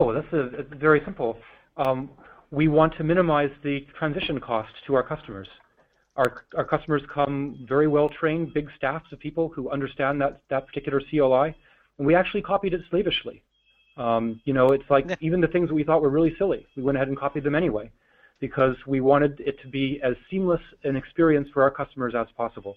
Oh, that's a, very simple. Um, we want to minimize the transition cost to our customers. Our, our customers come very well trained, big staffs of people who understand that, that particular CLI, and we actually copied it slavishly. Um, you know, it's like even the things we thought were really silly, we went ahead and copied them anyway because we wanted it to be as seamless an experience for our customers as possible.